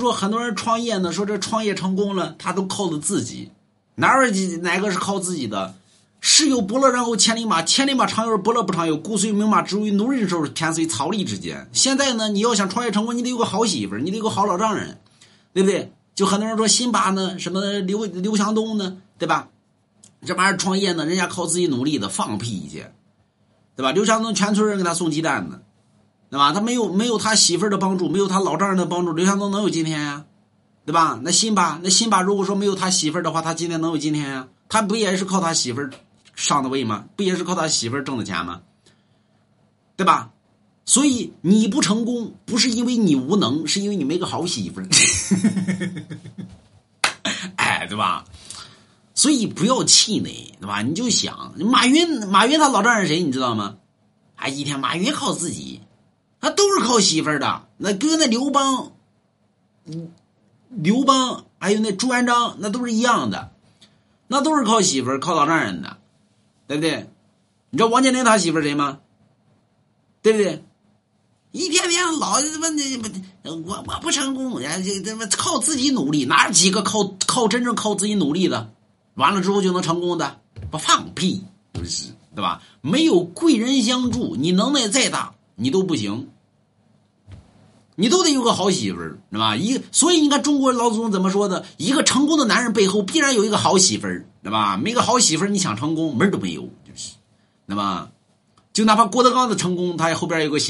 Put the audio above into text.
说很多人创业呢，说这创业成功了，他都靠的自己，哪有哪个是靠自己的？时有伯乐，然后千里马，千里马常有而，伯乐不常有。故虽名马，之于奴人手，天随草隶之间。现在呢，你要想创业成功，你得有个好媳妇你得有个好老丈人，对不对？就很多人说辛巴呢，什么刘刘强东呢，对吧？这玩意儿创业呢，人家靠自己努力的，放屁去，对吧？刘强东全村人给他送鸡蛋呢，对吧？他没有没有他媳妇儿的帮助，没有他老丈人的帮助，刘强东能有今天呀？对吧？那辛巴，那辛巴如果说没有他媳妇儿的话，他今天能有今天呀？他不也是靠他媳妇儿？上的位吗？不也是靠他媳妇儿挣的钱吗？对吧？所以你不成功，不是因为你无能，是因为你没个好媳妇儿。哎，对吧？所以不要气馁，对吧？你就想马云，马云他老丈人谁？你知道吗？啊，一天马云靠自己，那都是靠媳妇儿的。那跟那刘邦，刘邦还有那朱元璋，那都是一样的，那都是靠媳妇儿、靠老丈人的。对不对？你知道王健林他媳妇谁吗？对不对？一天天老他妈，我我不成功，这他妈靠自己努力，哪几个靠靠真正靠自己努力的，完了之后就能成功的？不放屁，不是对吧？没有贵人相助，你能耐再大，你都不行。你都得有个好媳妇儿，是吧？一所以你看中国老祖宗怎么说的？一个成功的男人背后必然有一个好媳妇儿，对吧？没个好媳妇儿，你想成功门儿都没有，就是，那么，就哪怕郭德纲的成功，他后边有个媳。